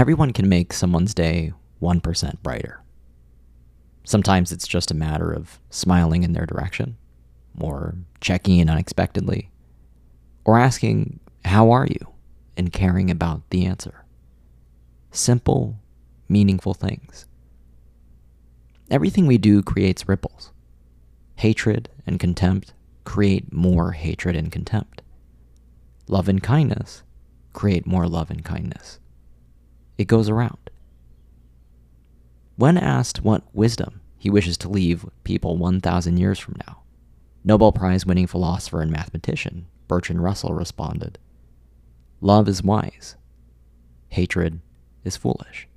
Everyone can make someone's day 1% brighter. Sometimes it's just a matter of smiling in their direction, or checking in unexpectedly, or asking, How are you? and caring about the answer. Simple, meaningful things. Everything we do creates ripples. Hatred and contempt create more hatred and contempt. Love and kindness create more love and kindness. It goes around. When asked what wisdom he wishes to leave people 1,000 years from now, Nobel Prize winning philosopher and mathematician Bertrand Russell responded Love is wise, hatred is foolish.